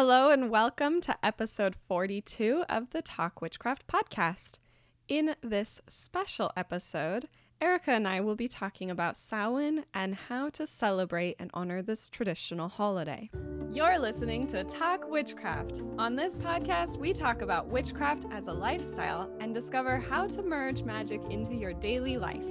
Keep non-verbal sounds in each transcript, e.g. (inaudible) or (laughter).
Hello and welcome to episode 42 of the Talk Witchcraft podcast. In this special episode, Erica and I will be talking about Samhain and how to celebrate and honor this traditional holiday. You're listening to Talk Witchcraft. On this podcast, we talk about witchcraft as a lifestyle and discover how to merge magic into your daily life.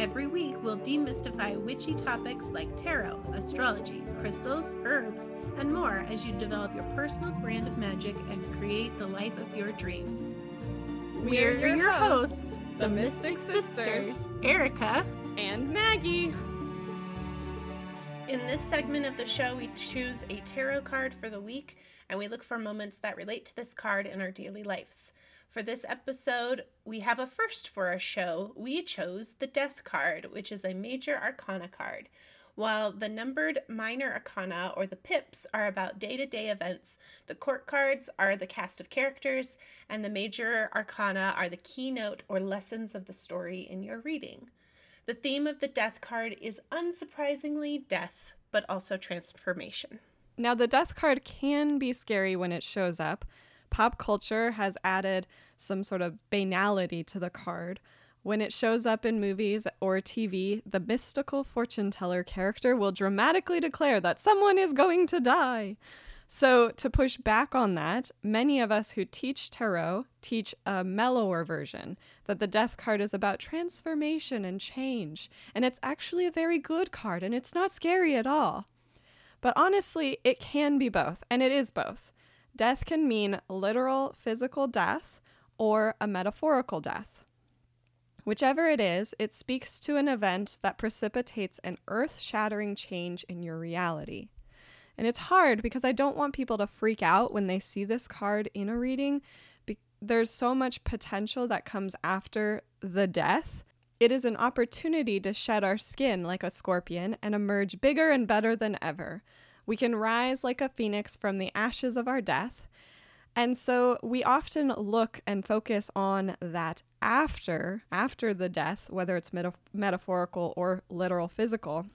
Every week, we'll demystify witchy topics like tarot, astrology, crystals, herbs, and more as you develop your personal brand of magic and create the life of your dreams. We're your hosts, the Mystic Sisters, Erica and Maggie. In this segment of the show, we choose a tarot card for the week and we look for moments that relate to this card in our daily lives. For this episode, we have a first for our show. We chose the Death card, which is a major arcana card. While the numbered minor arcana or the pips are about day to day events, the court cards are the cast of characters, and the major arcana are the keynote or lessons of the story in your reading. The theme of the death card is unsurprisingly death, but also transformation. Now, the death card can be scary when it shows up, pop culture has added some sort of banality to the card. When it shows up in movies or TV, the mystical fortune teller character will dramatically declare that someone is going to die. So, to push back on that, many of us who teach tarot teach a mellower version that the death card is about transformation and change. And it's actually a very good card and it's not scary at all. But honestly, it can be both, and it is both. Death can mean literal physical death or a metaphorical death. Whichever it is, it speaks to an event that precipitates an earth shattering change in your reality. And it's hard because I don't want people to freak out when they see this card in a reading. Be- there's so much potential that comes after the death. It is an opportunity to shed our skin like a scorpion and emerge bigger and better than ever. We can rise like a phoenix from the ashes of our death. And so we often look and focus on that after after the death, whether it's meta- metaphorical or literal physical,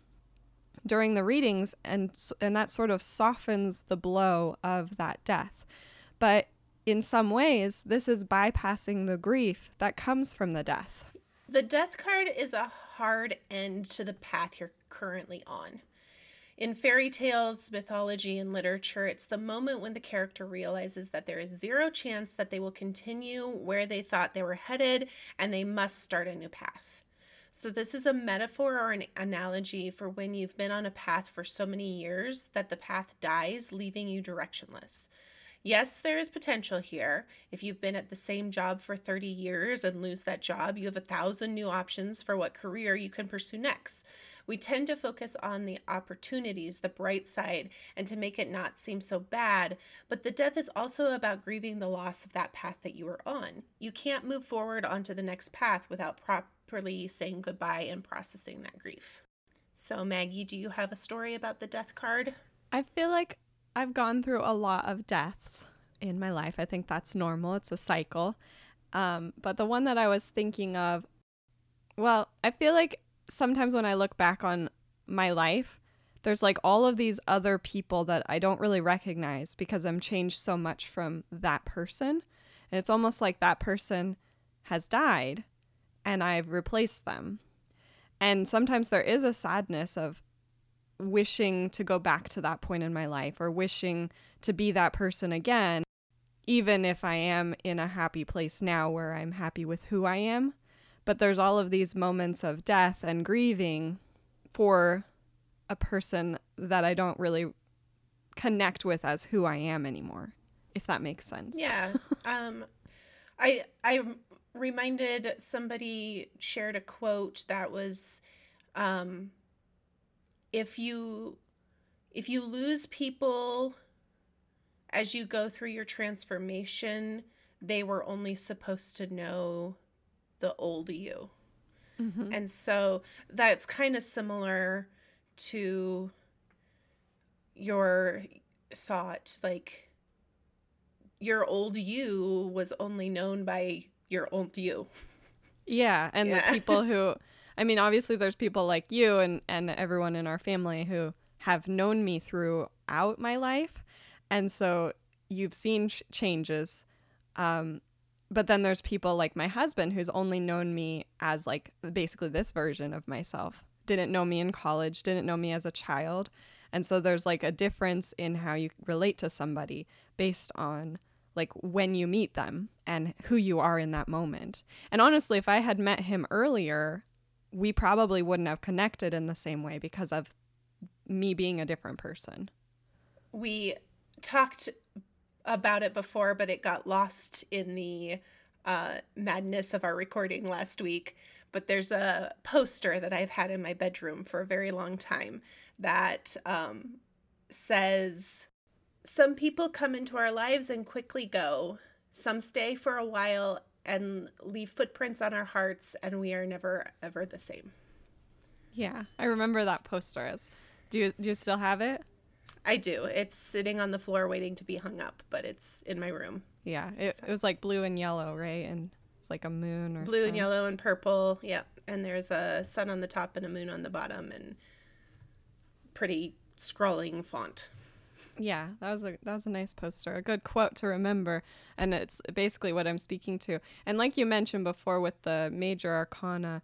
during the readings and and that sort of softens the blow of that death. But in some ways, this is bypassing the grief that comes from the death. The death card is a hard end to the path you're currently on. In fairy tales, mythology, and literature, it's the moment when the character realizes that there is zero chance that they will continue where they thought they were headed and they must start a new path. So, this is a metaphor or an analogy for when you've been on a path for so many years that the path dies, leaving you directionless. Yes, there is potential here. If you've been at the same job for 30 years and lose that job, you have a thousand new options for what career you can pursue next. We tend to focus on the opportunities, the bright side, and to make it not seem so bad. But the death is also about grieving the loss of that path that you were on. You can't move forward onto the next path without properly saying goodbye and processing that grief. So, Maggie, do you have a story about the death card? I feel like I've gone through a lot of deaths in my life. I think that's normal, it's a cycle. Um, but the one that I was thinking of, well, I feel like sometimes when I look back on my life, there's like all of these other people that I don't really recognize because I'm changed so much from that person. And it's almost like that person has died and I've replaced them. And sometimes there is a sadness of wishing to go back to that point in my life or wishing to be that person again, even if I am in a happy place now where I'm happy with who I am. But there's all of these moments of death and grieving for a person that I don't really connect with as who I am anymore, if that makes sense. Yeah. (laughs) um I I reminded somebody shared a quote that was um if you if you lose people as you go through your transformation, they were only supposed to know the old you. Mm-hmm. And so that's kind of similar to your thought like your old you was only known by your old you. Yeah, and yeah. the (laughs) people who I mean obviously there's people like you and and everyone in our family who have known me throughout my life And so you've seen ch- changes. Um, but then there's people like my husband who's only known me as like basically this version of myself. Didn't know me in college, didn't know me as a child. And so there's like a difference in how you relate to somebody based on like when you meet them and who you are in that moment. And honestly, if I had met him earlier, we probably wouldn't have connected in the same way because of me being a different person. We talked about it before, but it got lost in the uh, madness of our recording last week. But there's a poster that I've had in my bedroom for a very long time that um, says, Some people come into our lives and quickly go. Some stay for a while and leave footprints on our hearts, and we are never, ever the same. Yeah, I remember that poster. As do you do you still have it? I do. It's sitting on the floor waiting to be hung up, but it's in my room. Yeah, it, it was like blue and yellow, right? And it's like a moon or blue sun. and yellow and purple. Yeah, and there's a sun on the top and a moon on the bottom, and pretty scrolling font. Yeah, that was a that was a nice poster. A good quote to remember, and it's basically what I'm speaking to. And like you mentioned before, with the major arcana,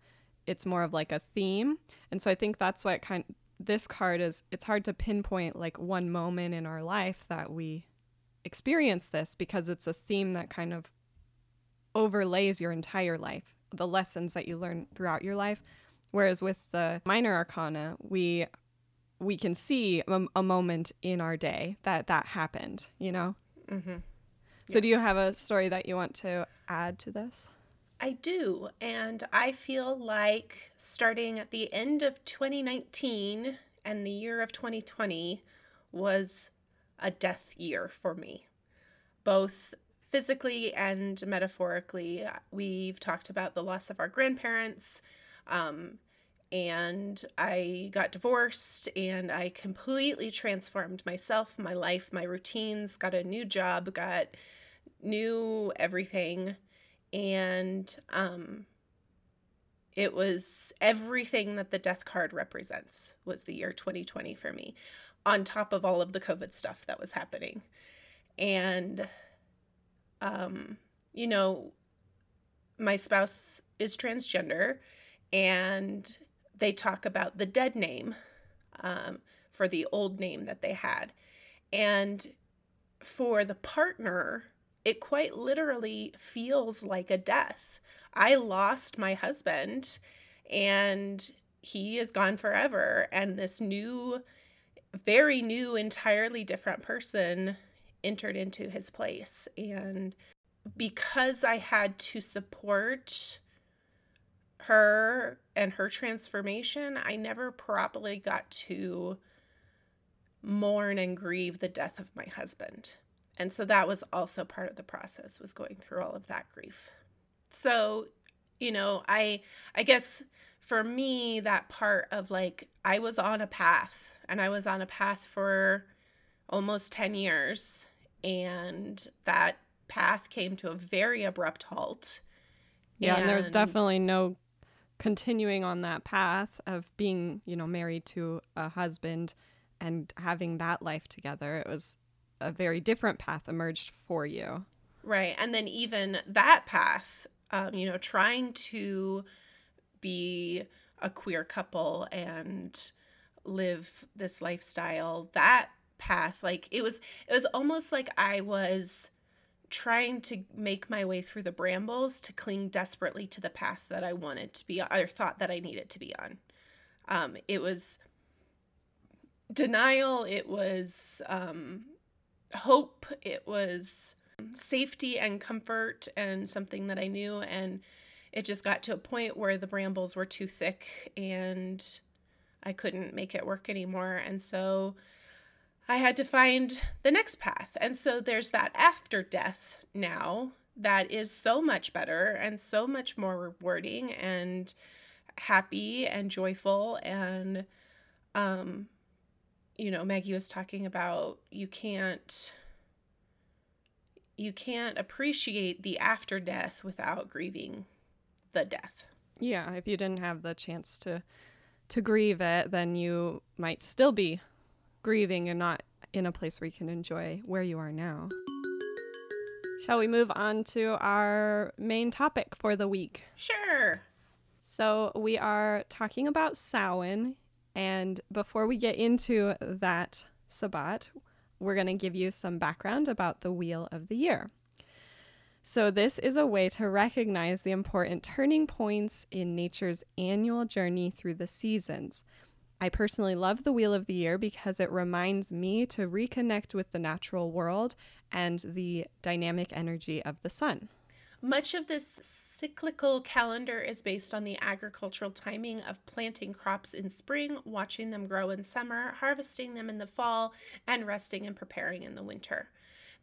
it's more of like a theme, and so I think that's why it kind this card is. It's hard to pinpoint like one moment in our life that we experience this because it's a theme that kind of overlays your entire life, the lessons that you learn throughout your life. Whereas with the minor arcana, we we can see a, a moment in our day that that happened, you know? Mm-hmm. So, do you have a story that you want to add to this? I do. And I feel like starting at the end of 2019 and the year of 2020 was a death year for me, both physically and metaphorically. We've talked about the loss of our grandparents. Um, and I got divorced and I completely transformed myself, my life, my routines, got a new job, got new everything. And um, it was everything that the death card represents was the year 2020 for me, on top of all of the COVID stuff that was happening. And, um, you know, my spouse is transgender and they talk about the dead name um, for the old name that they had. And for the partner, it quite literally feels like a death. I lost my husband and he is gone forever. And this new, very new, entirely different person entered into his place. And because I had to support her and her transformation, I never properly got to mourn and grieve the death of my husband. And so that was also part of the process was going through all of that grief. So, you know, I I guess for me that part of like I was on a path and I was on a path for almost 10 years and that path came to a very abrupt halt. Yeah, and, and there's definitely no continuing on that path of being, you know, married to a husband and having that life together. It was a very different path emerged for you. Right. And then even that path, um, you know, trying to be a queer couple and live this lifestyle, that path, like it was it was almost like I was trying to make my way through the brambles to cling desperately to the path that I wanted to be or thought that I needed to be on. Um, it was denial, it was um, hope, it was safety and comfort, and something that I knew. And it just got to a point where the brambles were too thick and I couldn't make it work anymore. And so I had to find the next path. And so there's that after death now that is so much better and so much more rewarding and happy and joyful and um you know Maggie was talking about you can't you can't appreciate the after death without grieving the death. Yeah, if you didn't have the chance to to grieve it, then you might still be grieving and not in a place where you can enjoy where you are now. Shall we move on to our main topic for the week? Sure. So, we are talking about Samhain. And before we get into that Sabbat, we're going to give you some background about the Wheel of the Year. So, this is a way to recognize the important turning points in nature's annual journey through the seasons. I personally love the Wheel of the Year because it reminds me to reconnect with the natural world and the dynamic energy of the sun. Much of this cyclical calendar is based on the agricultural timing of planting crops in spring, watching them grow in summer, harvesting them in the fall, and resting and preparing in the winter.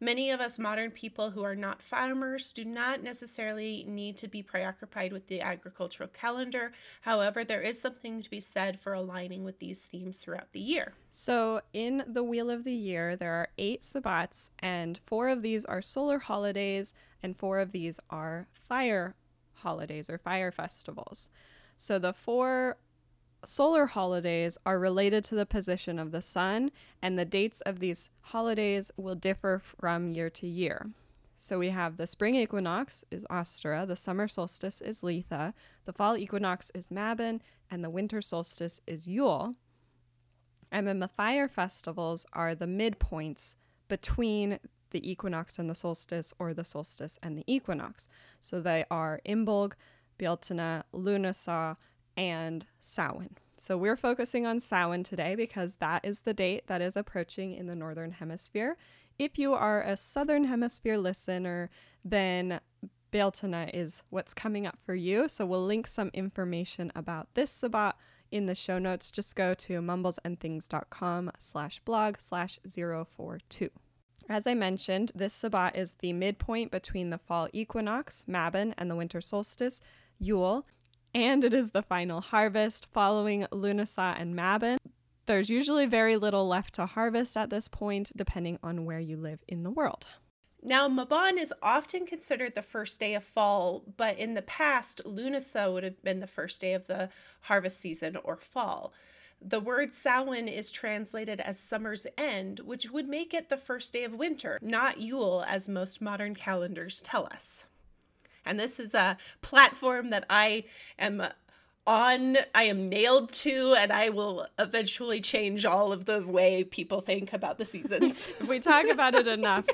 Many of us modern people who are not farmers do not necessarily need to be preoccupied with the agricultural calendar. However, there is something to be said for aligning with these themes throughout the year. So, in the Wheel of the Year, there are eight Sabbats, and four of these are solar holidays, and four of these are fire holidays or fire festivals. So, the four solar holidays are related to the position of the sun, and the dates of these holidays will differ from year to year. So we have the spring equinox is Ostara, the summer solstice is Litha, the fall equinox is Mabon, and the winter solstice is Yule. And then the fire festivals are the midpoints between the equinox and the solstice, or the solstice and the equinox. So they are Imbolg, Bealtaine, Lughnasadh, and Samhain. So we're focusing on Samhain today because that is the date that is approaching in the Northern Hemisphere. If you are a Southern Hemisphere listener, then Bealtaine is what's coming up for you. So we'll link some information about this Sabbat in the show notes. Just go to mumblesandthings.com slash blog slash 042. As I mentioned, this Sabbat is the midpoint between the fall equinox, Mabon, and the winter solstice, Yule and it is the final harvest following Lughnasadh and Mabon. There's usually very little left to harvest at this point, depending on where you live in the world. Now, Mabon is often considered the first day of fall, but in the past, Lughnasadh would have been the first day of the harvest season or fall. The word Samhain is translated as summer's end, which would make it the first day of winter, not Yule, as most modern calendars tell us. And this is a platform that I am on, I am nailed to, and I will eventually change all of the way people think about the seasons. (laughs) if we talk about it enough,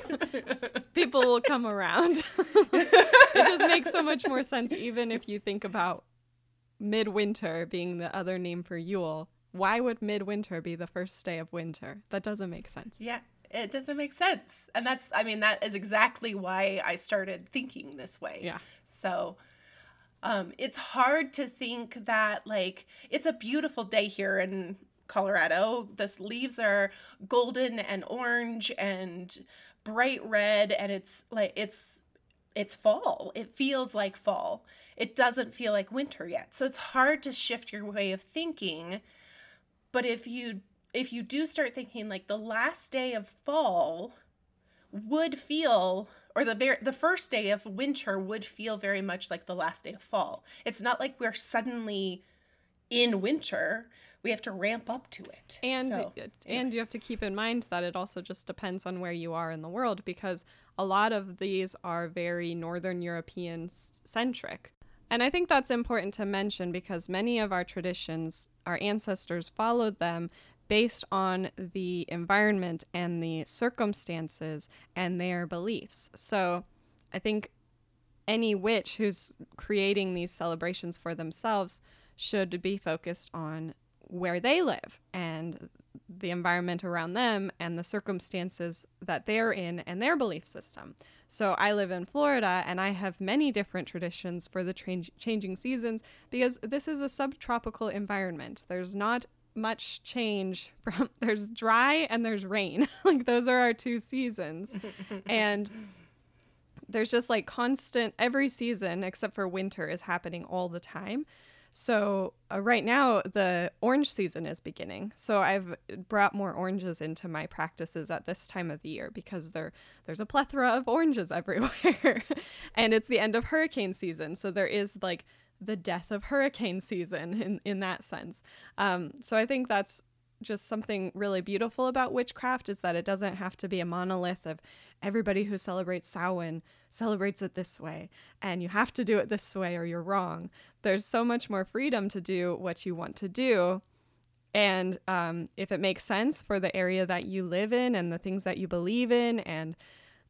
(laughs) people will come around. (laughs) it just makes so much more sense, even if you think about midwinter being the other name for Yule. Why would midwinter be the first day of winter? That doesn't make sense. Yeah, it doesn't make sense. And that's, I mean, that is exactly why I started thinking this way. Yeah. So, um, it's hard to think that, like, it's a beautiful day here in Colorado. The leaves are golden and orange and bright red, and it's like, it's, it's fall. It feels like fall. It doesn't feel like winter yet. So it's hard to shift your way of thinking. But if you if you do start thinking like the last day of fall would feel or the very the first day of winter would feel very much like the last day of fall. It's not like we're suddenly in winter. We have to ramp up to it. And so, and you have to keep in mind that it also just depends on where you are in the world because a lot of these are very northern European centric. And I think that's important to mention because many of our traditions, our ancestors followed them based on the environment and the circumstances and their beliefs. So I think any witch who's creating these celebrations for themselves should be focused on where they live and the environment around them and the circumstances that they're in and their belief system. So I live in Florida and I have many different traditions for the tra- changing seasons because this is a subtropical environment. There's not much change (laughs) from there's dry and there's rain. (laughs) like those are our two seasons. (laughs) and there's just like constant every season except for winter is happening all the time. So uh, right now the orange season is beginning. So I've brought more oranges into my practices at this time of the year because there there's a plethora of oranges (laughs) everywhere. and it's the end of hurricane season. So there is like the death of hurricane season in, in that sense. Um, so I think that's just something really beautiful about witchcraft is that it doesn't have to be a monolith of everybody who celebrates Samhain celebrates it this way and you have to do it this way or you're wrong. There's so much more freedom to do what you want to do. And um, if it makes sense for the area that you live in and the things that you believe in and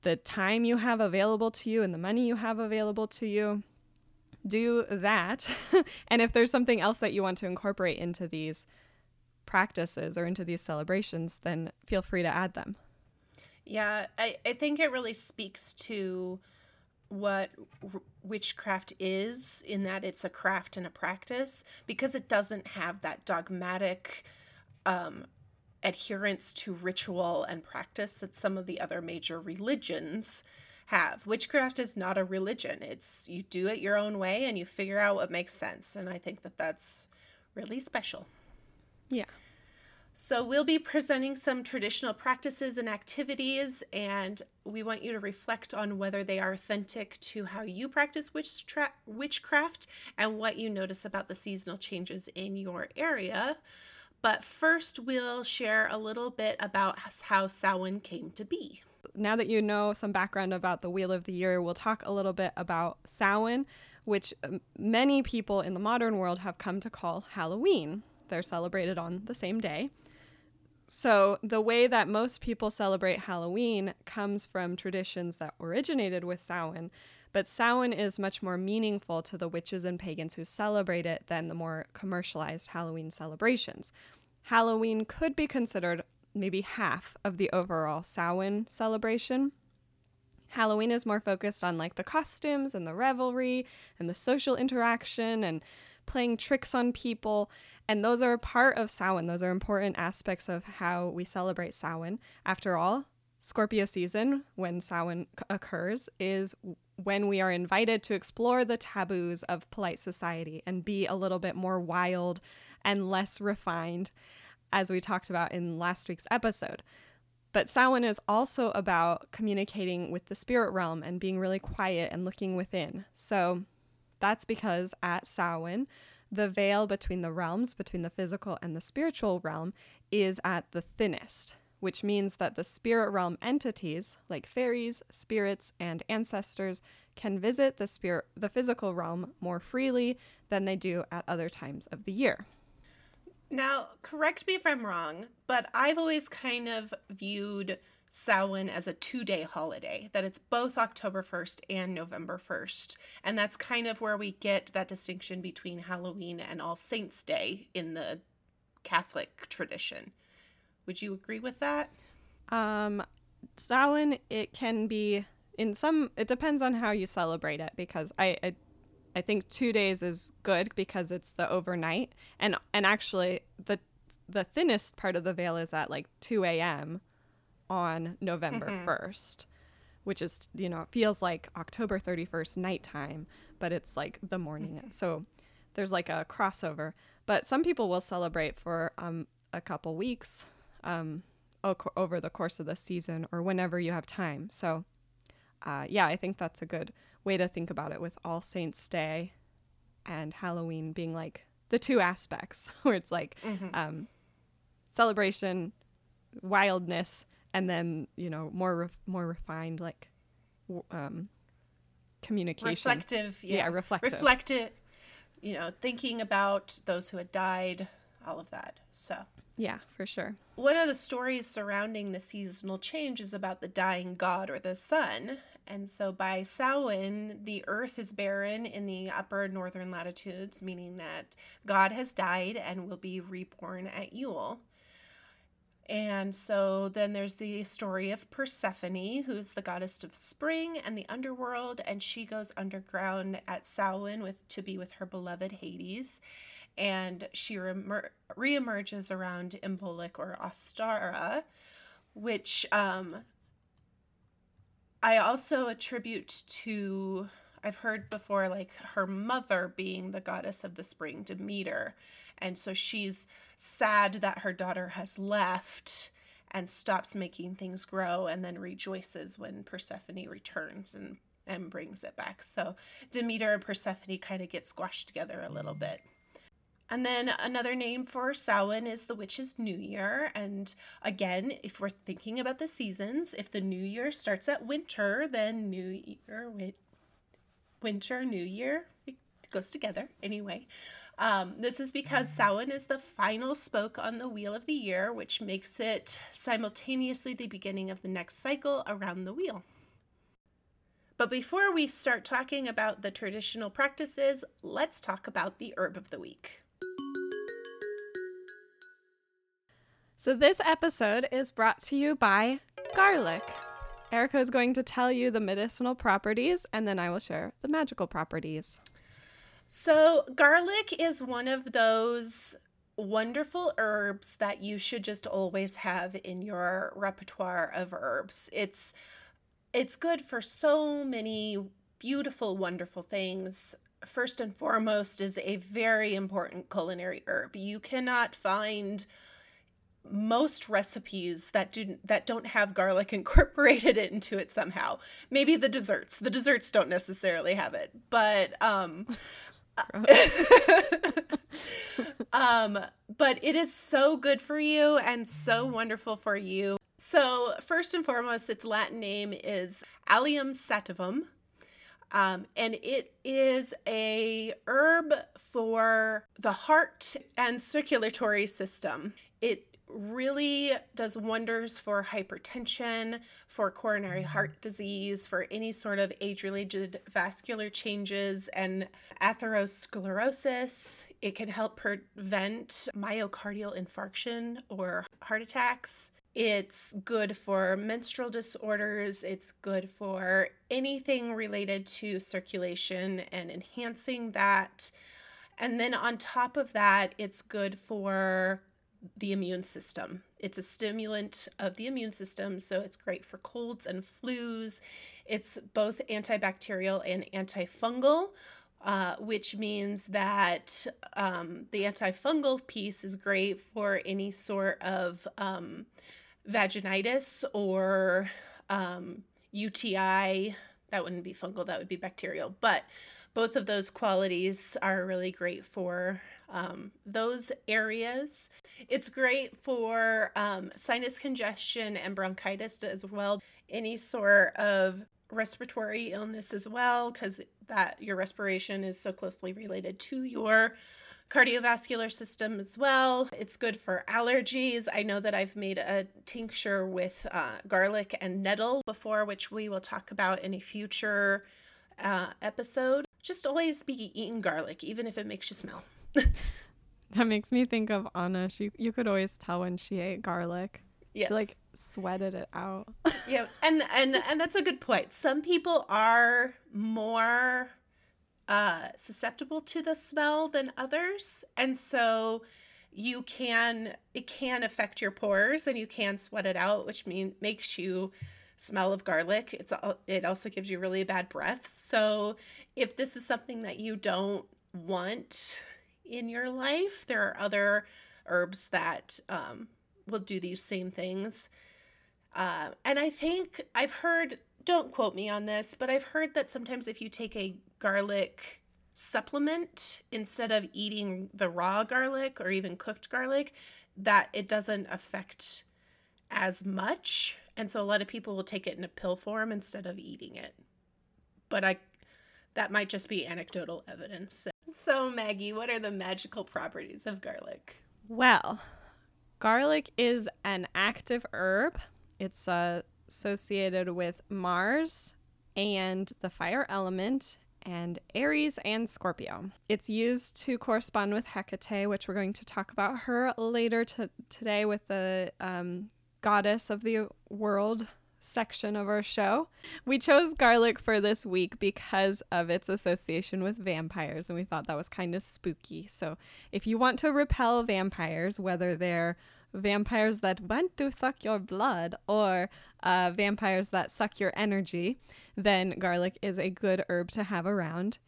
the time you have available to you and the money you have available to you, do that. (laughs) and if there's something else that you want to incorporate into these practices or into these celebrations, then feel free to add them. Yeah, I, I think it really speaks to what witchcraft is in that it's a craft and a practice because it doesn't have that dogmatic um, adherence to ritual and practice that some of the other major religions have. Witchcraft is not a religion. It's you do it your own way and you figure out what makes sense. And I think that that's really special. Yeah. So, we'll be presenting some traditional practices and activities, and we want you to reflect on whether they are authentic to how you practice witchcraft and what you notice about the seasonal changes in your area. But first, we'll share a little bit about how Samhain came to be. Now that you know some background about the Wheel of the Year, we'll talk a little bit about Samhain, which um, many people in the modern world have come to call Halloween. They're celebrated on the same day. So, the way that most people celebrate Halloween comes from traditions that originated with Samhain, but Samhain is much more meaningful to the witches and pagans who celebrate it than the more commercialized Halloween celebrations. Halloween could be considered maybe half of the overall Samhain celebration. Halloween is more focused on like the costumes and the revelry and the social interaction and playing tricks on people. And those are part of Samhain. Those are important aspects of how we celebrate Samhain. After all, Scorpio season, when Samhain occurs, is when we are invited to explore the taboos of polite society and be a little bit more wild and less refined, as we talked about in last week's episode. But Samhain is also about communicating with the spirit realm and being really quiet and looking within. So that's because at Samhain, the veil between the realms, between the physical and the spiritual realm, is at the thinnest, which means that the spirit realm entities, like fairies, spirits, and ancestors, can visit the spirit the physical realm more freely than they do at other times of the year. Now, correct me if I'm wrong, but I've always kind of viewed Samhain as a two day holiday, that it's both October 1st and November 1st. And that's kind of where we get that distinction between Halloween and All Saints' Day in the Catholic tradition. Would you agree with that? Um, Samhain, it can be in some, it depends on how you celebrate it because I, I I think two days is good because it's the overnight, and and actually the the thinnest part of the veil is at like 2 a.m on November mm-hmm. 1st, which is, you know, it feels like October 31st nighttime, but it's like the morning. Mm-hmm. So there's like a crossover. But some people will celebrate for um, a couple weeks um, over the course of the season or whenever you have time. So, uh, yeah, I think that's a good way to think about it with All Saints' Day and Halloween being like the two aspects (laughs) where it's like mm-hmm. um, celebration, wildness, and then you know more ref- more refined like um communication. Reflective yeah, yeah reflective. Reflective you know thinking about those who had died all of that so. Yeah for sure. One of the stories surrounding the seasonal change is about the dying god or the sun and so by Samhain, the earth is barren in the upper northern latitudes, meaning that God has died and will be reborn at Yule. And so then there's the story of Persephone, who's the goddess of spring and the underworld, and she goes underground at Samhain with to be with her beloved Hades, and she re- reemerges around Imbolc or Ostara, which um, I also attribute to I've heard before like her mother being the goddess of the spring, Demeter, and so she's sad that her daughter has left and stops making things grow and then rejoices when Persephone returns and and brings it back. So Demeter and Persephone kind of get squashed together a little bit. And then another name for Samhain is the Witch's New Year. And again, if we're thinking about the seasons, if the New Year starts at winter, then New Year, winter, New Year, it goes together anyway. Um, this is because Samhain is the final spoke on the wheel of the year, which makes it simultaneously the beginning of the next cycle around the wheel. But before we start talking about the traditional practices, let's talk about the herb of the week. So, this episode is brought to you by garlic. Erica is going to tell you the medicinal properties, and then I will share the magical properties. So, garlic is one of those wonderful herbs that you should just always have in your repertoire of herbs. It's it's good for so many beautiful wonderful things. First and foremost is a very important culinary herb. You cannot find most recipes that do that don't have garlic (laughs) incorporated into it somehow. Maybe the desserts. The desserts don't necessarily have it, but um (laughs) um but it is so good for you and so wonderful for you. So, first and foremost, its Latin name is Allium sativum. Um, and it is a herb for the heart and circulatory system. It really does wonders for hypertension, for coronary mm-hmm. heart disease, for any sort of age related vascular changes and atherosclerosis. It can help prevent myocardial infarction or heart attacks. It's good for menstrual disorders. It's good for anything related to circulation and enhancing that. And then on top of that, it's good for the immune system. It's a stimulant of the immune system, so it's great for colds and flus. It's both antibacterial and antifungal, uh, which means that um, the antifungal piece is great for any sort of um, vaginitis or um, UTI. That wouldn't be fungal, that would be bacterial. But both of those qualities are really great for um, those areas. It's great for um, sinus congestion and bronchitis as well. Any sort of respiratory illness as well, because that your respiration is so closely related to your cardiovascular system as well. It's good for allergies. I know that I've made a tincture with uh, garlic and nettle before, which we will talk about in a future uh, episode. Just always be eating garlic, even if it makes you smell. That makes me think of Anna. She you could always tell when she ate garlic. Yes. She like sweated it out. (laughs) yeah, and and and that's a good point. Some people are more uh susceptible to the smell than others, and so you can it can affect your pores and you can sweat it out, which means makes you smell of garlic. It's it also gives you really bad breath. So if this is something that you don't want in your life. There are other herbs that um, will do these same things. Uh, and I think I've heard, don't quote me on this, but I've heard that sometimes if you take a garlic supplement instead of eating the raw garlic or even cooked garlic, that it doesn't affect as much. And so a lot of people will take it in a pill form instead of eating it. But I that might just be anecdotal evidence. So, Maggie, what are the magical properties of garlic? Well, garlic is an active herb. It's uh, associated with Mars and the fire element and Aries and Scorpio. It's used to correspond with Hecate, which we're going to talk about her later to, today with the um, goddess of the world section of our show. We chose garlic for this week because of its association with vampires, and we thought that was kind of spooky. So, if you want to repel vampires, whether they're vampires that want to suck your blood or uh, vampires that suck your energy, then garlic is a good herb to have around.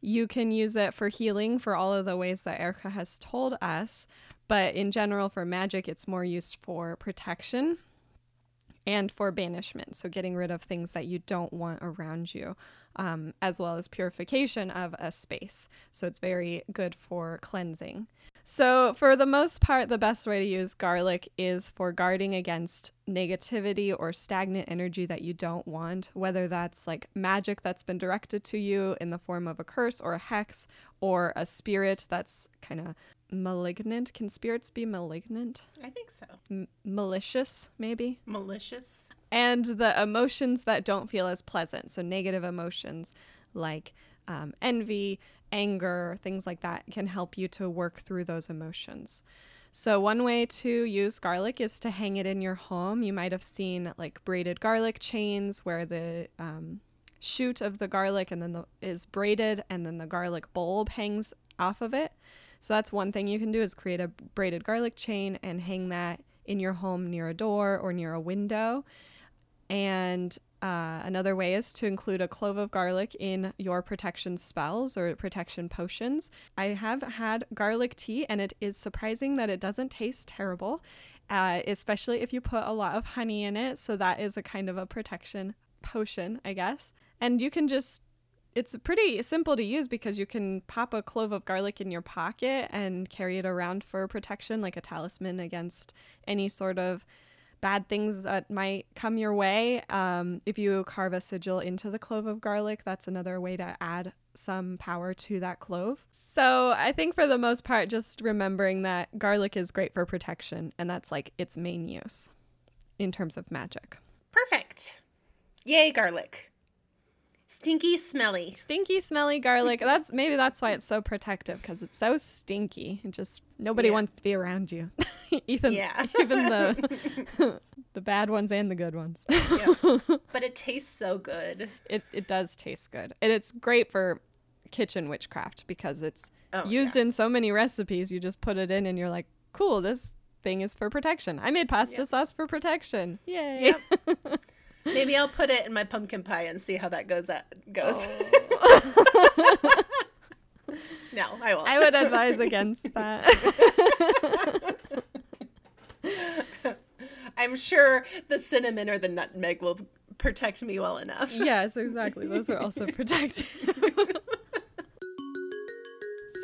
You can use it for healing for all of the ways that Erica has told us, but in general, for magic, it's more used for protection and for banishment, so getting rid of things that you don't want around you, um, as well as purification of a space. So it's very good for cleansing. So, for the most part, the best way to use garlic is for guarding against negativity or stagnant energy that you don't want, whether that's like magic that's been directed to you in the form of a curse or a hex, or a spirit that's kind of malignant. Can spirits be malignant? I think so. M- malicious, maybe? Malicious. And the emotions that don't feel as pleasant. So, negative emotions like um, envy, anger, things like that can help you to work through those emotions. So, one way to use garlic is to hang it in your home. You might have seen like braided garlic chains where the um, shoot of the garlic and then the, is braided and then the garlic bulb hangs off of it. So, that's one thing you can do is create a braided garlic chain and hang that in your home near a door or near a window. And uh, another way is to include a clove of garlic in your protection spells or protection potions. I have had garlic tea, and it is surprising that it doesn't taste terrible, uh, especially if you put a lot of honey in it. So, that is a kind of a protection potion, I guess. And you can just it's pretty simple to use because you can pop a clove of garlic in your pocket and carry it around for protection, like a talisman against any sort of bad things that might come your way. Um, if you carve a sigil into the clove of garlic, that's another way to add some power to that clove. So I think for the most part, just remembering that garlic is great for protection, and that's like its main use in terms of magic. Perfect. Yay, garlic. Stinky, smelly. Stinky, smelly garlic. That's maybe that's why it's so protective because it's so stinky. It just nobody Yeah. wants to be around you. (laughs) even Yeah. (laughs) even the (laughs) the bad ones and the good ones. Yeah. but it tastes so good. it it does taste good. And it's great for kitchen witchcraft because it's Oh, used in so many recipes. You just put it in and you're like, "Cool, this thing is for protection. I made pasta Yep. sauce for protection." Yay. Yep. Maybe I'll put it in my pumpkin pie and see how that goes. At, goes. Oh. (laughs) no, I won't. I would advise against that. (laughs) I'm sure the cinnamon or the nutmeg will protect me well enough. yes, exactly. Those are also (laughs) protected.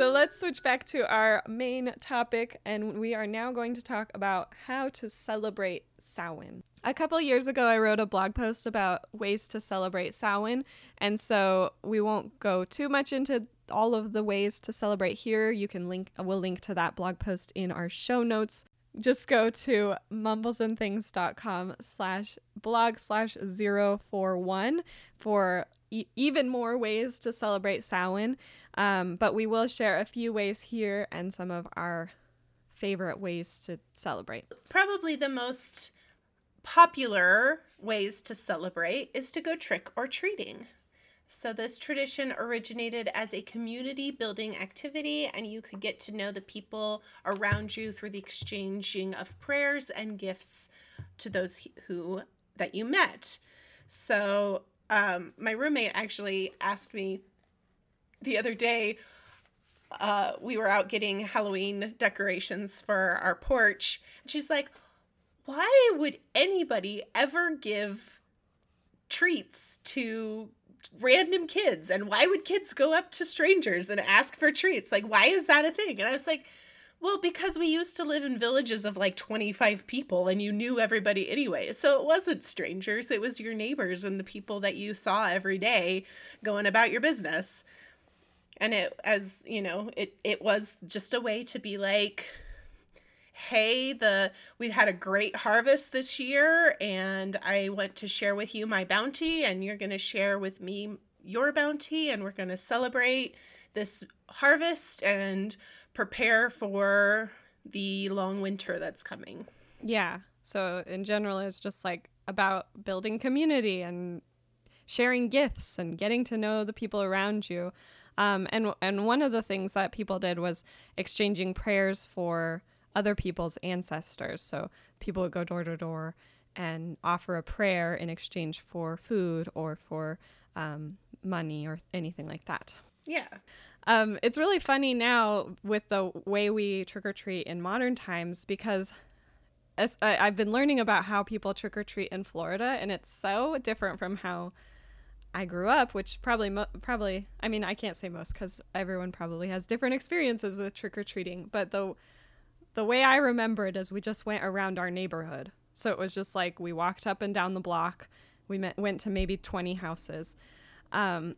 So let's switch back to our main topic, and we are now going to talk about how to celebrate Samhain. A couple years ago, I wrote a blog post about ways to celebrate Samhain, and so we won't go too much into all of the ways to celebrate here. You can link, we'll link to that blog post in our show notes just go to mumblesandthings.com slash blog slash 041 for even more ways to celebrate Samhain. Um, but we will share a few ways here and some of our favorite ways to celebrate. Probably the most popular ways to celebrate is to go trick or treating. So, this tradition originated as a community building activity, and you could get to know the people around you through the exchanging of prayers and gifts to those who that you met. So, um, my roommate actually asked me the other day. Uh, we were out getting Halloween decorations for our porch, and she's like, "Why would anybody ever give treats to random kids? And why would kids go up to strangers and ask for treats? Like why is that a thing? And i was like well because we used to live in villages of like 25 people and you knew everybody anyway so it wasn't strangers it was your neighbors and the people that you saw every day going about your business. And it as you know it it was just a way to be like hey the we've had a great harvest this year and i want to share with you my bounty and you're going to share with me your bounty and we're going to celebrate this harvest and prepare for the long winter that's coming Yeah. So, in general, it's just like about building community and sharing gifts and getting to know the people around you. Um, and and one of the things that people did was exchanging prayers for other people's ancestors. So people would go door to door and offer a prayer in exchange for food or for um, money or anything like that. yeah Um, it's really funny now with the way we trick or treat in modern times because as, I, I've been learning about how people trick or treat in Florida, and it's so different from how I grew up, which probably mo- probably I mean I can't say most because everyone probably has different experiences with trick or treating, but the the way I remember it is we just went around our neighborhood, so it was just like we walked up and down the block, we met, went to maybe twenty houses, um,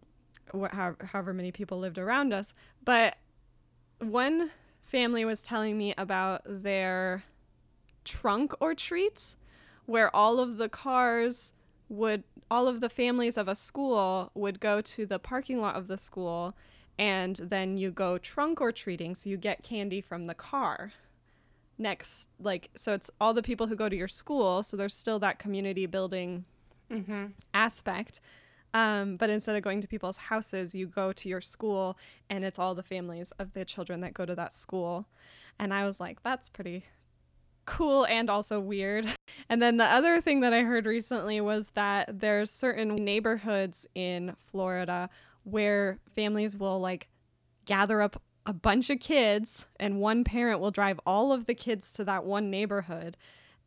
wh- how, however many people lived around us, but one family was telling me about their trunk or treats where all of the cars would all of the families of a school would go to the parking lot of the school and then you go trunk or treating so you get candy from the car next like so it's all the people who go to your school so there's still that community building Mm-hmm. aspect um, but instead of going to people's houses you go to your school and it's all the families of the children that go to that school. And i was like that's pretty cool and also weird. (laughs) And then the other thing that i heard recently was that there's certain neighborhoods in florida where families will like gather up a bunch of kids and one parent will drive all of the kids to that one neighborhood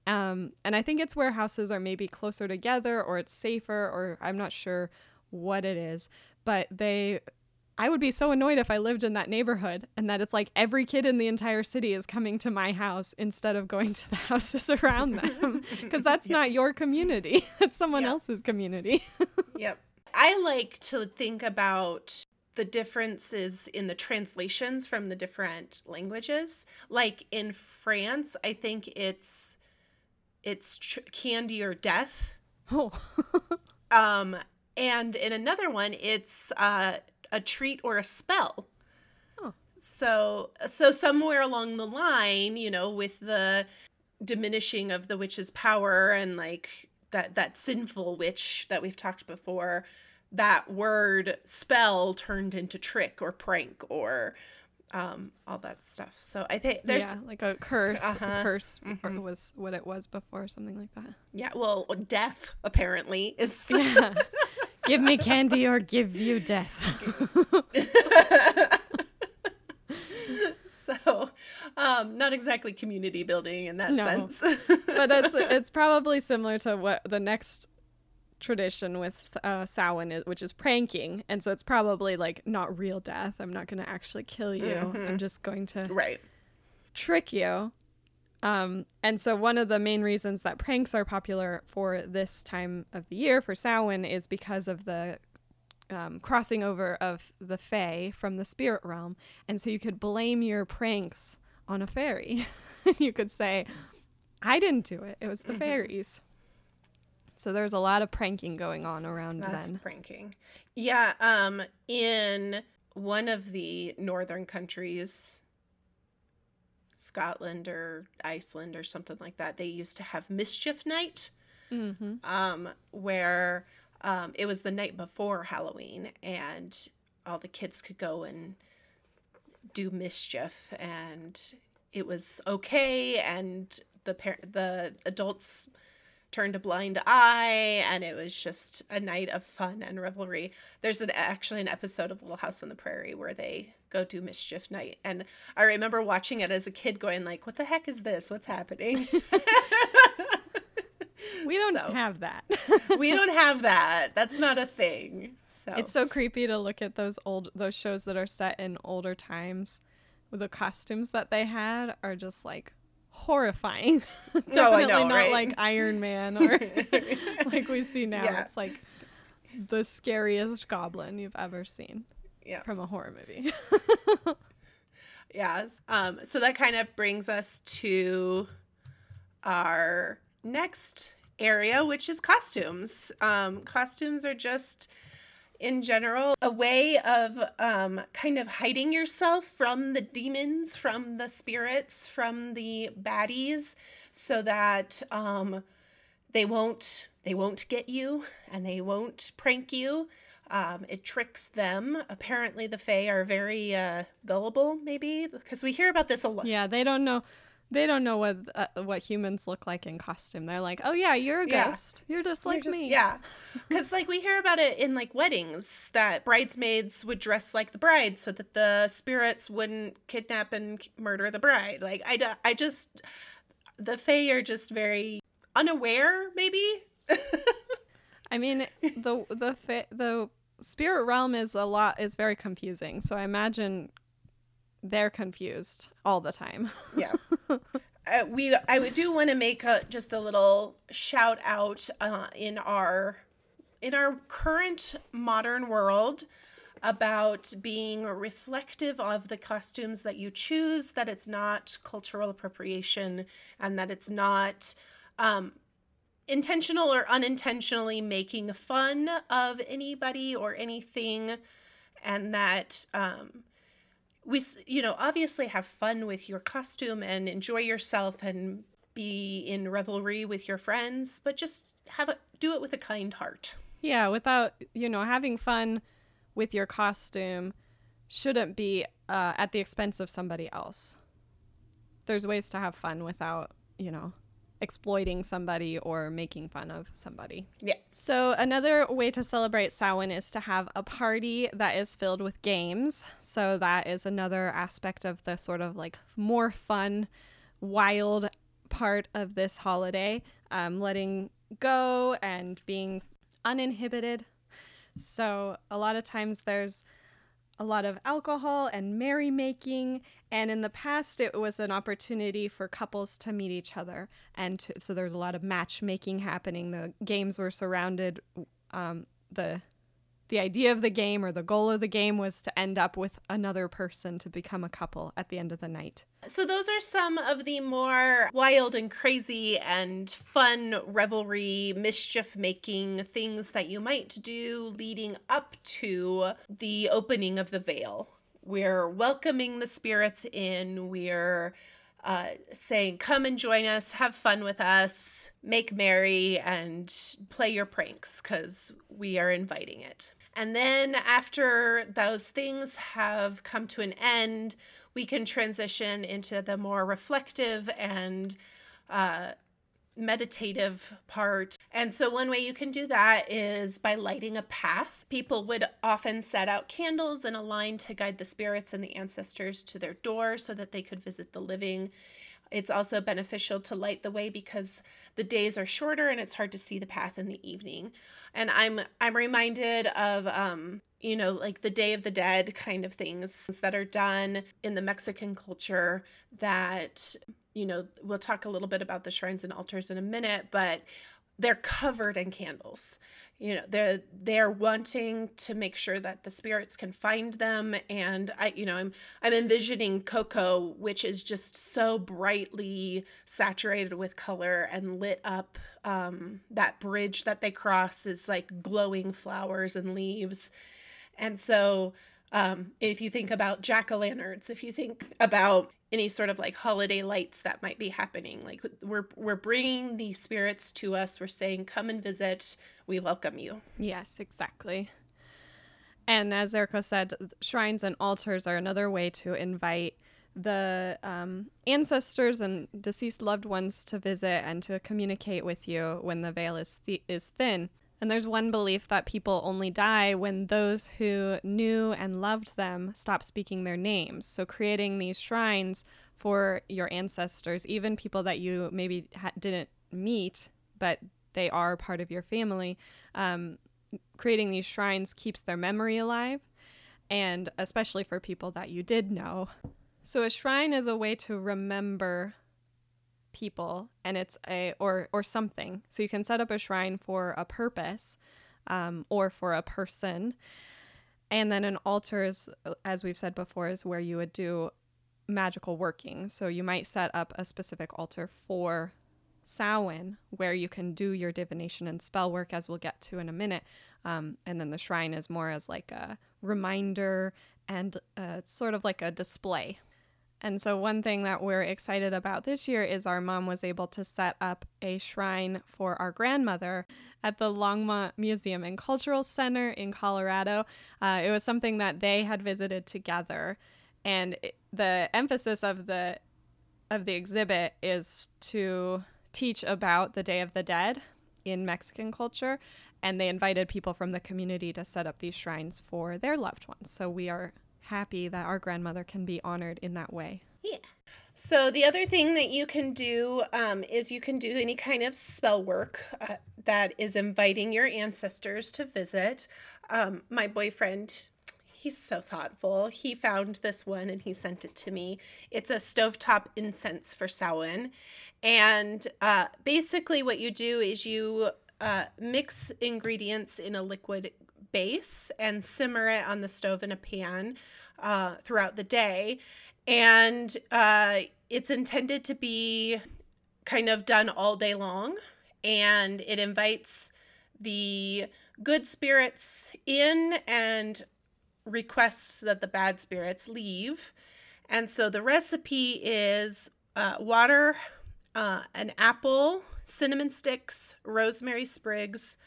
um, and I think it's where houses are maybe closer together or it's safer or I'm not sure what it is. But they, I would be so annoyed if I lived in that neighborhood and that it's like every kid in the entire city is coming to my house instead of going (laughs) to the houses around them (laughs) because that's not your community, (laughs) it's someone Yeah. else's community. Yep. I like to think about the differences in the translations from the different languages. Like in France, I think it's it's tr- candy or death. oh, (laughs) Um and in another one it's uh a treat or a spell. Oh. So so somewhere along the line, you know, with the diminishing of the witch's power and like that that sinful witch that we've talked before, that word spell turned into trick or prank or um all that stuff. So I think there's yeah, like a curse. Uh-huh. Curse or was what it was before, something like that. yeah, well, death apparently is (laughs) Yeah. give me candy or give you death. (laughs) so um not exactly community building in that No. sense. but it's (laughs) it's probably similar to what the next tradition with uh, Samhain is, which is pranking, and so it's probably like not real death. I'm not going to actually kill you. I'm just going to right. trick you. Um, and so one of the main reasons that pranks are popular for this time of the year for Samhain is because of the um, crossing over of the Fae from the spirit realm, and so you could blame your pranks on a fairy. (laughs) you could say, "I didn't do it; it was the fairies." So there's a lot of pranking going on around That's then. pranking. Yeah, um in one of the northern countries Scotland or Iceland or something like that, they used to have mischief night Mm-hmm. um where um it was the night before Halloween and all the kids could go and do mischief and it was okay and the par- the adults turned a blind eye and it was just a night of fun and revelry there's an actually an episode of little house on the prairie where they go do mischief night and i remember watching it as a kid going like what the heck is this what's happening (laughs) (laughs) We don't So. have that. (laughs) we don't have that that's not a thing so It's so creepy to look at those old those shows that are set in older times. The costumes that they had are just like horrifying. (laughs) Definitely I know, not right? like Iron Man or (laughs) like we see now. Yeah. It's like the scariest goblin you've ever seen yeah from a horror movie. Yeah. (laughs) Yes. Um, so that kind of brings us to our next area, which is costumes. Um, costumes are just, in general, a way of um, kind of hiding yourself from the demons, from the spirits, from the baddies, so that um, they won't they won't get you and they won't prank you. Um, it tricks them. Apparently, the Fae are very uh, gullible, maybe because we hear about this a lot. yeah, they don't know they don't know what uh, what humans look like in costume. They're like, "Oh yeah, you're a Yeah. ghost. You're just You're like just- me." Yeah, because like we hear about it in like weddings that bridesmaids would dress like the bride so that the spirits wouldn't kidnap and murder the bride. Like I I just The Fae are just very unaware, maybe. (laughs) I mean, the the the spirit realm is a lot is very confusing. So I imagine they're confused all the time. yeah. (laughs) (laughs) Uh, we I would do want to make a, just a little shout out uh, in our in our current modern world about being reflective of the costumes that you choose, that it's not cultural appropriation, and that it's not um, intentional or unintentionally making fun of anybody or anything, and that um, we, you know, obviously have fun with your costume and enjoy yourself and be in revelry with your friends, but just have a do it with a kind heart. Yeah, without you know having fun with your costume shouldn't be uh, at the expense of somebody else. There's ways to have fun without you know exploiting somebody or making fun of somebody. Yeah. So another way to celebrate Samhain is to have a party that is filled with games. So that is another aspect of the sort of like more fun, wild part of this holiday. Um, letting go and being uninhibited. So a lot of times there's a lot of alcohol and merrymaking. And in the past, it was an opportunity for couples to meet each other. And to, so was a lot of matchmaking happening. The games were surrounded, um, the the idea of the game or the goal of the game was to end up with another person to become a couple at the end of the night. So, those are some of the more wild and crazy and fun revelry, mischief making things that you might do leading up to the opening of the veil. We're welcoming the spirits in. We're uh, saying, Come and join us, have fun with us, make merry, and play your pranks because we are inviting it. And then after those things have come to an end, we can transition into the more reflective and uh, meditative part. And so, one way you can do that is by lighting a path. People would often set out candles in a line to guide the spirits and the ancestors to their door so that they could visit the living. It's also beneficial to light the way because the days are shorter and it's hard to see the path in the evening and i'm i'm reminded of um you know like the day of the dead kind of things that are done in the mexican culture that you know we'll talk a little bit about the shrines and altars in a minute but they're covered in candles. You know they're they're wanting to make sure that the spirits can find them. And i you know i'm i'm envisioning coco which is just so brightly saturated with color and lit up um that bridge that they cross is like glowing flowers and leaves. And so um if you think about jack-o'-lanterns if you think about any sort of like holiday lights that might be happening like we're we're bringing the spirits to us we're saying come and visit we welcome you. Yes, exactly. And as Erica said, shrines and altars are another way to invite the um, ancestors and deceased loved ones to visit and to communicate with you when the veil is th- is thin. And there's one belief that people only die when those who knew and loved them stop speaking their names. So creating these shrines for your ancestors, even people that you maybe ha- didn't meet, but they are part of your family, um, creating these shrines keeps their memory alive, and especially for people that you did know. So a shrine is a way to remember people, and it's a or or something. So you can set up a shrine for a purpose, um, or for a person, and then an altar is, as we've said before, is where you would do magical working. So you might set up a specific altar for Samhain, where you can do your divination and spell work, as we'll get to in a minute. Um, and then the shrine is more as like a reminder and uh, sort of like a display. And so, one thing that we're excited about this year is our mom was able to set up a shrine for our grandmother at the Longmont Museum and Cultural Center in Colorado. Uh, it was something that they had visited together, and it, the emphasis of the of the exhibit is to teach about the Day of the Dead in Mexican culture, and they invited people from the community to set up these shrines for their loved ones. So we are happy that our grandmother can be honored in that way. Yeah. So, the other thing that you can do um, is you can do any kind of spell work uh, that is inviting your ancestors to visit. Um, my boyfriend, he's so thoughtful. He found this one and he sent it to me. It's a stovetop incense for Samhain. And uh, basically, what you do is you uh, mix ingredients in a liquid base and simmer it on the stove in a pan uh, throughout the day. And uh, it's intended to be kind of done all day long. And it invites the good spirits in and requests that the bad spirits leave. And so the recipe is uh, water uh, an apple cinnamon sticks rosemary sprigs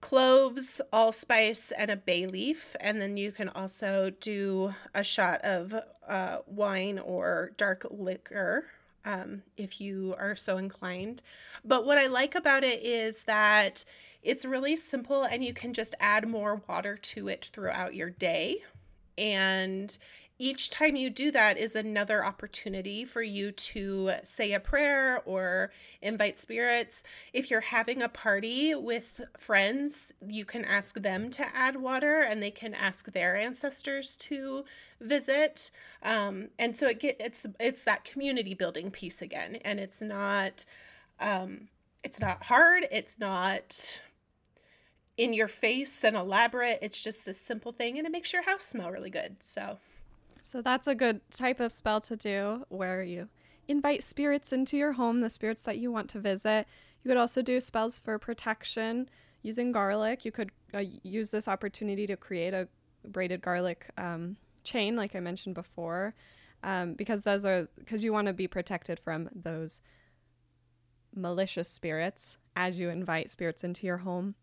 cloves, allspice, and a bay leaf. And then you can also do a shot of uh, wine or dark liquor um, if you are so inclined. But what I like about it is that it's really simple and you can just add more water to it throughout your day. And each time you do that is another opportunity for you to say a prayer or invite spirits. If you're having a party with friends, you can ask them to add water and they can ask their ancestors to visit. Um, and so it get it's it's that community building piece again. And it's not um, it's not hard, it's not in your face and elaborate. It's just this simple thing and it makes your house smell really good. So so that's a good type of spell to do where you invite spirits into your home, the spirits that you want to visit. You could also do spells for protection using garlic. You could uh, use this opportunity to create a braided garlic um, chain, like I mentioned before, um, because those are because you want to be protected from those malicious spirits as you invite spirits into your home.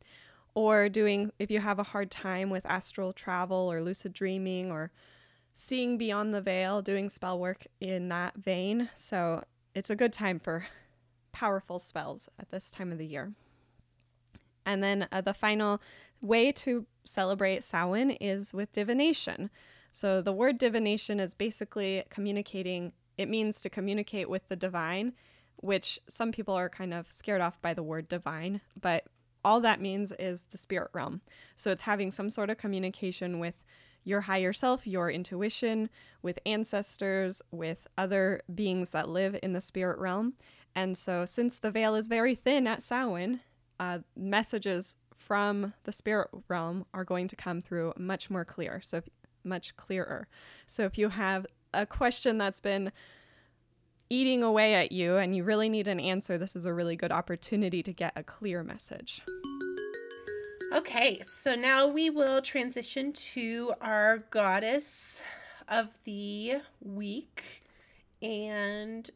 Or doing if you have a hard time with astral travel or lucid dreaming or seeing beyond the veil, doing spell work in that vein. So it's a good time for powerful spells at this time of the year. And then uh, the final way to celebrate Samhain is with divination. So the word divination is basically communicating, it means to communicate with the divine, which some people are kind of scared off by the word divine, but all that means is the spirit realm. So it's having some sort of communication with your higher self, your intuition, with ancestors, with other beings that live in the spirit realm. And so, since the veil is very thin at Samhain, uh, messages from the spirit realm are going to come through much more clear. So, if, much clearer. So, if you have a question that's been eating away at you and you really need an answer, this is a really good opportunity to get a clear message. Okay, so now we will transition to our goddess of the week. And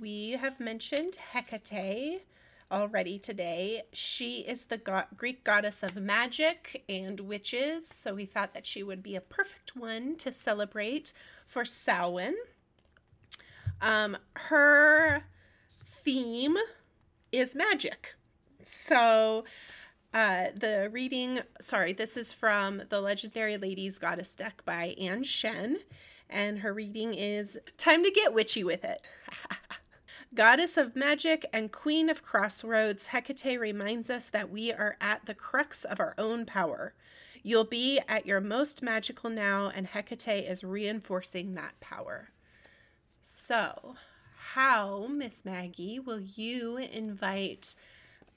we have mentioned Hecate already today. She is the go- Greek goddess of magic and witches, so we thought that she would be a perfect one to celebrate for Samhain. Um, her theme is magic. So uh, the reading, sorry, this is from the Legendary Ladies Goddess deck by Ann Shen, and her reading is Time to Get Witchy with It. (laughs) Goddess of magic and queen of crossroads, Hecate reminds us that we are at the crux of our own power. You'll be at your most magical now, and Hecate is reinforcing that power. So, how, Miss Maggie, will you invite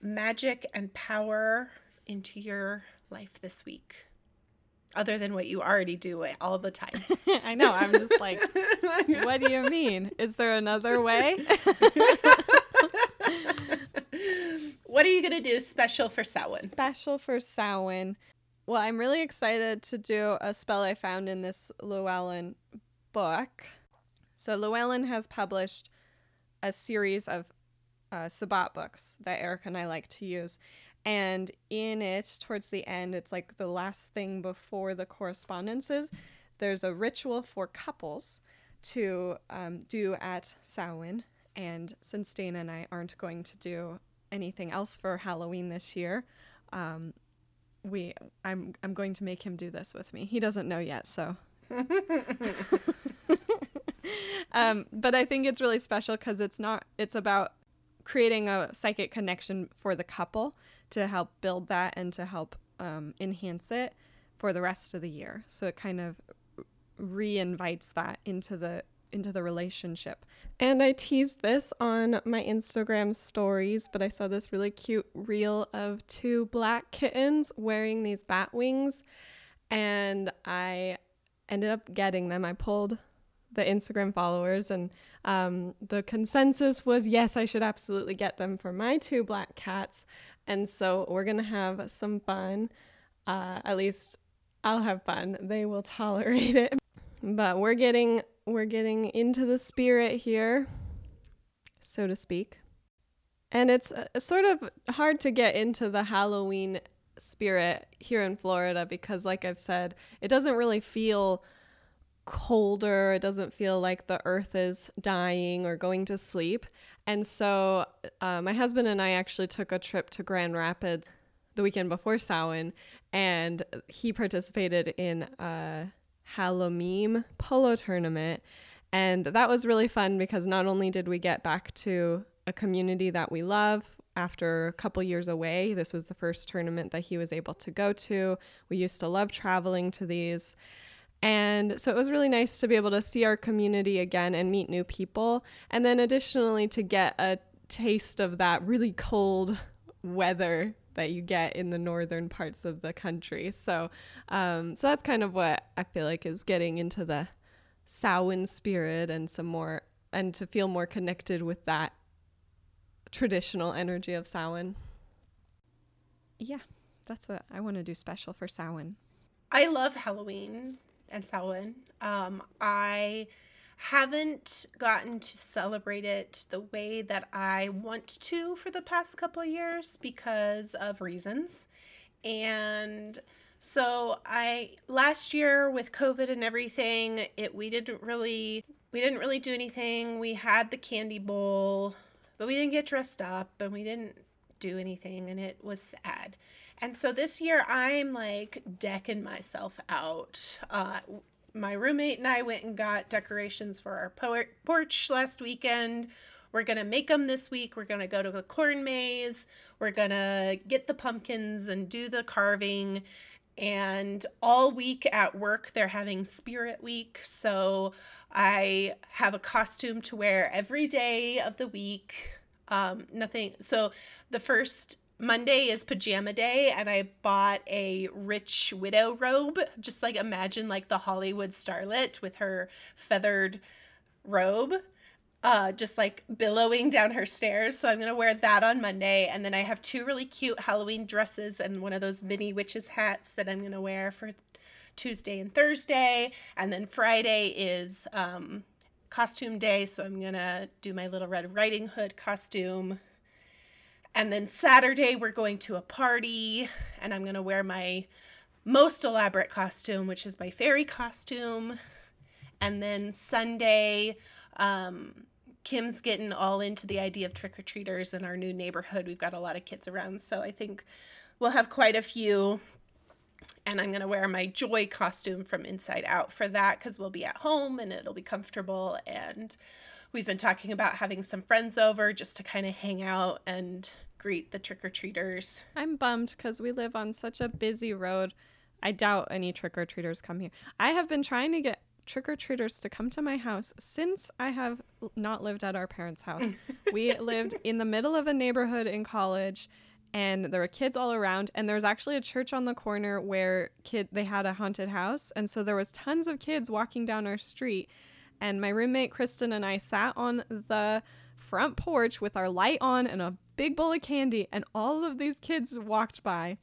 magic and power into your life this week? Other than what you already do all the time. (laughs) I know. I'm just like, (laughs) what do you mean? Is there another way? (laughs) what are you going to do special for Samhain? Special for Samhain. Well, I'm really excited to do a spell I found in this Llewellyn book. So, Llewellyn has published a series of uh, Sabbat books that Erica and I like to use. And in it, towards the end, it's like the last thing before the correspondences, there's a ritual for couples to um, do at Samhain. And since Dana and I aren't going to do anything else for Halloween this year, um, we I'm I'm going to make him do this with me. He doesn't know yet, so (laughs) (laughs) um, but I think it's really special because it's not. It's about creating a psychic connection for the couple to help build that and to help um, enhance it for the rest of the year. So it kind of re-invites that into the into the relationship. And I teased this on my Instagram stories, but I saw this really cute reel of two black kittens wearing these bat wings and I ended up getting them. I pulled the Instagram followers, and um, the consensus was yes, I should absolutely get them for my two black cats. And so we're gonna have some fun. Uh, at least I'll have fun. They will tolerate it. But we're getting we're getting into the spirit here, so to speak. And it's uh, sort of hard to get into the Halloween spirit here in Florida because, like I've said, it doesn't really feel colder. It doesn't feel like the earth is dying or going to sleep. And so, uh, my husband and I actually took a trip to Grand Rapids the weekend before Samhain, and he participated in a Halloween polo tournament. And that was really fun because not only did we get back to a community that we love after a couple years away. This was the first tournament that he was able to go to. We used to love traveling to these. And so it was really nice to be able to see our community again and meet new people. And then additionally, to get a taste of that really cold weather that you get in the northern parts of the country. So, um, so that's kind of what I feel like is getting into the Samhain spirit and some more, and to feel more connected with that traditional energy of Samhain. Yeah, that's what I want to do special for Samhain. I love Halloween and Samhain. Um, I haven't gotten to celebrate it the way that I want to for the past couple years because of reasons. And so I last year with COVID and everything, it we didn't really we didn't really do anything. We had the candy bowl but we didn't get dressed up and we didn't do anything and it was sad. And so this year I'm like decking myself out. Uh, my roommate and I went and got decorations for our porch last weekend. We're going to make them this week. We're going to go to the corn maze. We're going to get the pumpkins and do the carving. And all week at work, they're having Spirit Week. So I have a costume to wear every day of the week. Um, nothing. So the first Monday is pajama day, and I bought a rich widow robe. Just like imagine like the Hollywood starlet with her feathered robe. Uh, just like billowing down her stairs. So I'm gonna wear that on Monday, and then I have two really cute Halloween dresses and one of those mini witches hats that I'm gonna wear for Tuesday and Thursday, and then Friday is um, costume day, so I'm gonna do my little Red Riding Hood costume. And then Saturday, we're going to a party, and I'm gonna wear my most elaborate costume, which is my fairy costume. And then Sunday, um, Kim's getting all into the idea of trick or treaters in our new neighborhood. We've got a lot of kids around, so I think we'll have quite a few and I'm going to wear my joy costume from Inside Out for that because we'll be at home and it'll be comfortable. And we've been talking about having some friends over just to kind of hang out and greet the trick or treaters. I'm bummed because we live on such a busy road. I doubt any trick or treaters come here. I have been trying to get trick or treaters to come to my house since I have not lived at our parents' house. (laughs) we lived in the middle of a neighborhood in college and there were kids all around and there was actually a church on the corner where kid they had a haunted house and so there was tons of kids walking down our street and my roommate Kristen and I sat on the front porch with our light on and a big bowl of candy and all of these kids walked by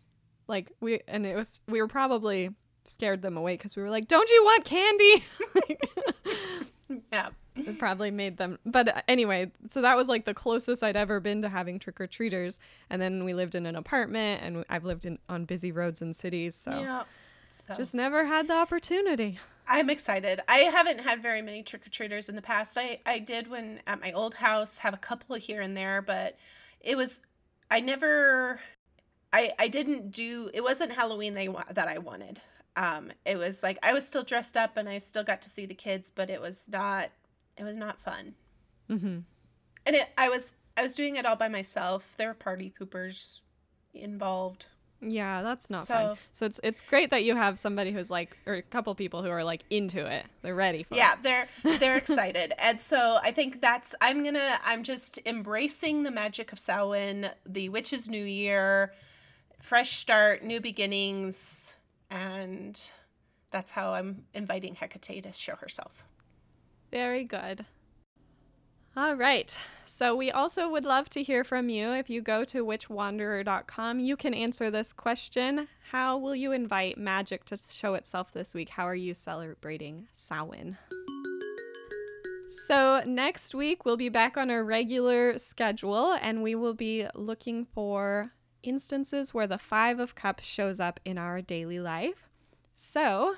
like we and it was we were probably scared them away because we were like don't you want candy (laughs) (laughs) yeah it probably made them. But anyway, so that was like the closest I'd ever been to having trick or treaters. And then we lived in an apartment, and I've lived in on busy roads and cities, so, yeah, so. just never had the opportunity. I'm excited. I haven't had very many trick or treaters in the past. I I did when at my old house have a couple here and there, but it was I never I I didn't do it wasn't Halloween they that I wanted. Um, it was like I was still dressed up and I still got to see the kids, but it was not It was not fun. Mm-hmm. And it, I was I was doing it all by myself. There were party poopers involved. Yeah, that's not So- fun. So it's it's great that you have somebody who's like, or a couple people who are like into it. They're ready for Yeah, it. they're (laughs) they're excited. And so I think that's I'm to I'm just embracing the magic of Samhain, the witch's new year, fresh start, new beginnings, and that's how I'm inviting Hecate to show herself. Very good. All right. So we also would love to hear from you. If you go to witchwanderer.com, you can answer this question. How will you invite magic to show itself this week? How are you celebrating Samhain? So next week we'll be back on our regular schedule and we will be looking for instances where the 5 of cups shows up in our daily life. So,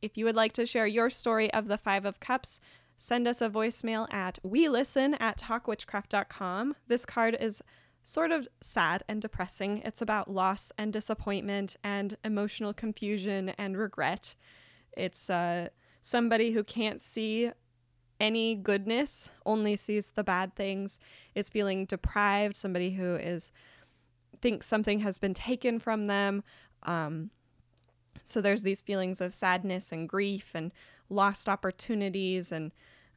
if you would like to share your story of the Five of Cups, send us a voicemail at we listen at talkwitchcraft.com. This card is sort of sad and depressing. It's about loss and disappointment and emotional confusion and regret. It's uh, somebody who can't see any goodness, only sees the bad things, is feeling deprived, somebody who is thinks something has been taken from them. Um, so there's these feelings of sadness and grief and lost opportunities and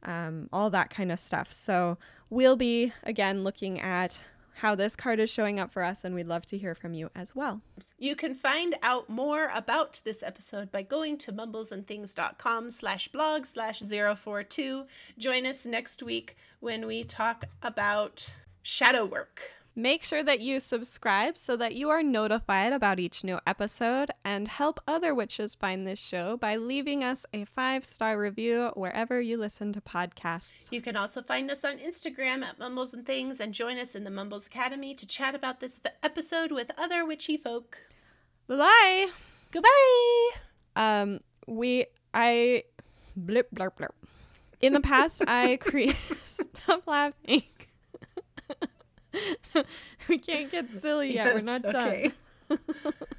um, all that kind of stuff. So we'll be again looking at how this card is showing up for us, and we'd love to hear from you as well. You can find out more about this episode by going to mumblesandthings.com slash blog slash 042. Join us next week when we talk about shadow work. Make sure that you subscribe so that you are notified about each new episode and help other witches find this show by leaving us a five star review wherever you listen to podcasts. You can also find us on Instagram at Mumbles and Things and join us in the Mumbles Academy to chat about this episode with other witchy folk. Bye bye! Goodbye! Um, we, I, blip, blurp, blurp. In the past, I (laughs) create. (laughs) Stop laughing. (laughs) (laughs) we can't get silly yet. We're not okay. done. (laughs)